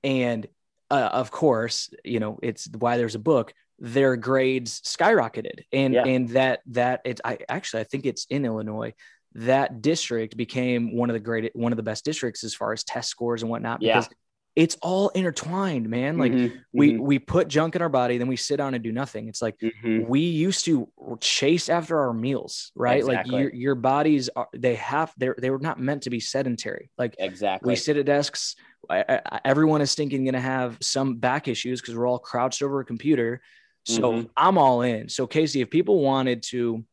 And uh, of course, you know, it's why there's a book. Their grades skyrocketed, and Yeah. and that that it. I actually I think it's in Illinois. That district became one of the great, one of the best districts as far as test scores and whatnot. Yeah. Because it's all intertwined, man. Like Mhm. we Mhm. we put junk in our body, then we sit down and do nothing. It's like Mhm. we used to chase after our meals, right? Exactly. Like your your bodies are they have they're they were not meant to be sedentary. Like exactly we sit at desks. I, I, everyone is thinking going to have some back issues because we're all crouched over a computer. So Mhm. I'm all in. So Casey, if people wanted to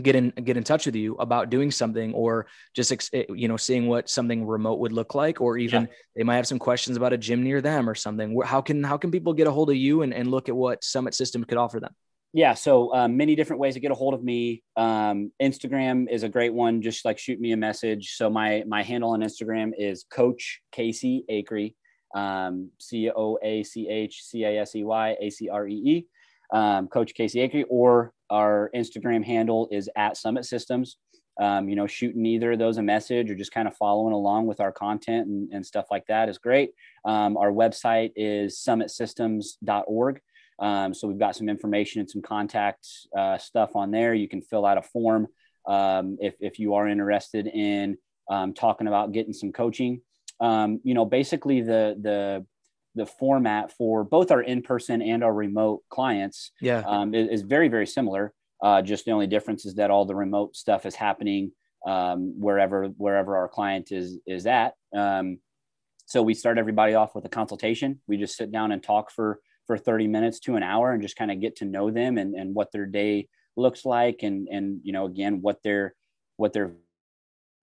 get in get in touch with you about doing something or just eh, you know seeing what something remote would look like or even yeah. they might have some questions about a gym near them or something. How can how can people get a hold of you and, and look at what summit system could offer them? Yeah so um, many different ways to get a hold of me. Um, instagram is a great one. Just like shoot me a message. So my my handle on instagram is coach casey acree um, c-o-a-c-h-c-a-s-e-y-a-c-r-e-e um, coach casey acree or our instagram handle is at summit systems um, you know shooting either of those a message or just kind of following along with our content and, and stuff like that is great um, our website is summitsystems.org um, so we've got some information and some contact uh, stuff on there. You can fill out a form um, if, if you are interested in um, talking about getting some coaching. Um, you know, basically the the the format for both our in-person and our remote clients yeah. Um, is, is, very very similar. Uh, just the only difference is that all the remote stuff is happening um, wherever wherever our client is is at. so we start everybody off with a consultation. We just sit down and talk for for 30 minutes to an hour and just kind of get to know them and, and what their day looks like and and you know again what their what their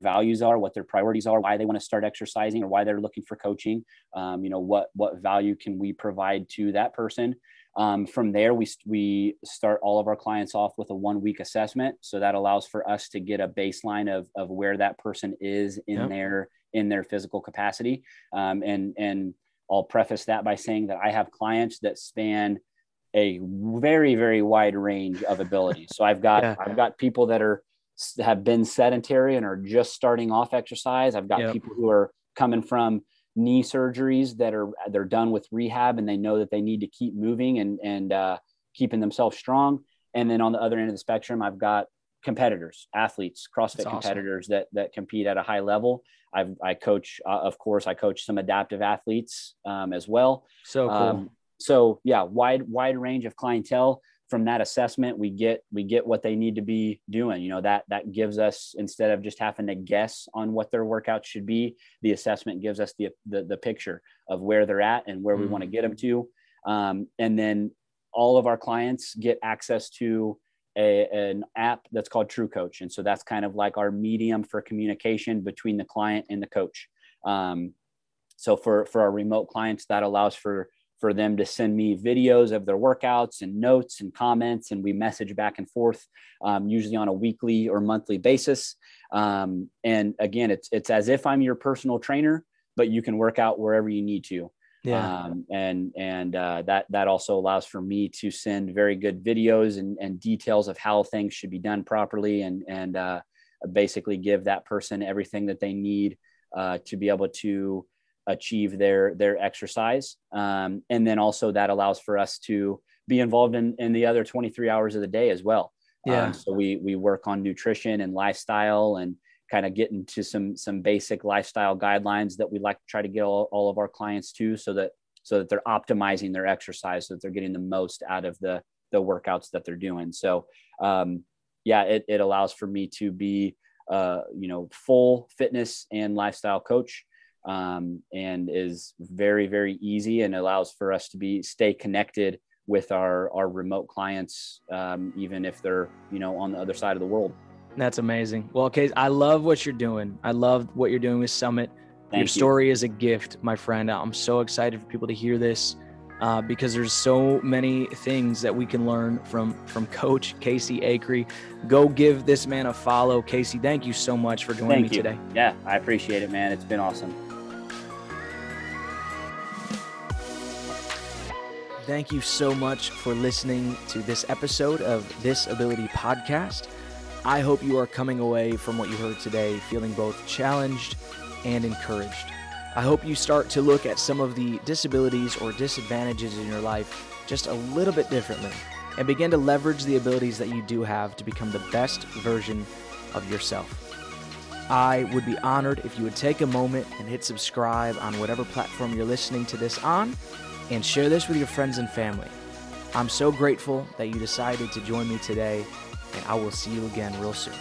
values are what their priorities are why they want to start exercising or why they're looking for coaching um, you know what what value can we provide to that person um, from there we we start all of our clients off with a one week assessment so that allows for us to get a baseline of of where that person is in yep. their in their physical capacity um, and and I'll preface that by saying that I have clients that span a very very wide range of abilities. So I've got yeah. I've got people that are have been sedentary and are just starting off exercise. I've got yep. people who are coming from knee surgeries that are they're done with rehab and they know that they need to keep moving and and uh, keeping themselves strong. And then on the other end of the spectrum, I've got competitors, athletes, CrossFit awesome. competitors that that compete at a high level. I've, I coach, uh, of course, I coach some adaptive athletes um, as well. So cool. Um, so yeah, wide wide range of clientele. From that assessment, we get we get what they need to be doing. You know that that gives us instead of just having to guess on what their workout should be, the assessment gives us the the, the picture of where they're at and where mm. we want to get them to. Um, and then all of our clients get access to a, an app that's called True Coach. And so that's kind of like our medium for communication between the client and the coach. Um, so for, for our remote clients, that allows for, for them to send me videos of their workouts and notes and comments, and we message back and forth, um, usually on a weekly or monthly basis. Um, and again, it's, it's as if I'm your personal trainer, but you can work out wherever you need to yeah um, and and uh, that that also allows for me to send very good videos and, and details of how things should be done properly and and uh, basically give that person everything that they need uh, to be able to achieve their their exercise. Um, and then also that allows for us to be involved in, in the other 23 hours of the day as well. Yeah. um, so we we work on nutrition and lifestyle and kind of get into some some basic lifestyle guidelines that we like to try to get all, all of our clients to so that so that they're optimizing their exercise so that they're getting the most out of the the workouts that they're doing. So um, yeah it, it allows for me to be uh, you know full fitness and lifestyle coach um, and is very very easy and allows for us to be stay connected with our our remote clients um, even if they're you know on the other side of the world that's amazing. Well, okay, I love what you're doing. I love what you're doing with Summit. Thank your story you. is a gift, my friend. I'm so excited for people to hear this uh, because there's so many things that we can learn from from Coach Casey Acree. Go give this man a follow, Casey. Thank you so much for joining thank me you. today. Yeah, I appreciate it, man. It's been awesome. Thank you so much for listening to this episode of This Ability Podcast. I hope you are coming away from what you heard today feeling both challenged and encouraged. I hope you start to look at some of the disabilities or disadvantages in your life just a little bit differently and begin to leverage the abilities that you do have to become the best version of yourself. I would be honored if you would take a moment and hit subscribe on whatever platform you're listening to this on and share this with your friends and family. I'm so grateful that you decided to join me today and I will see you again real soon.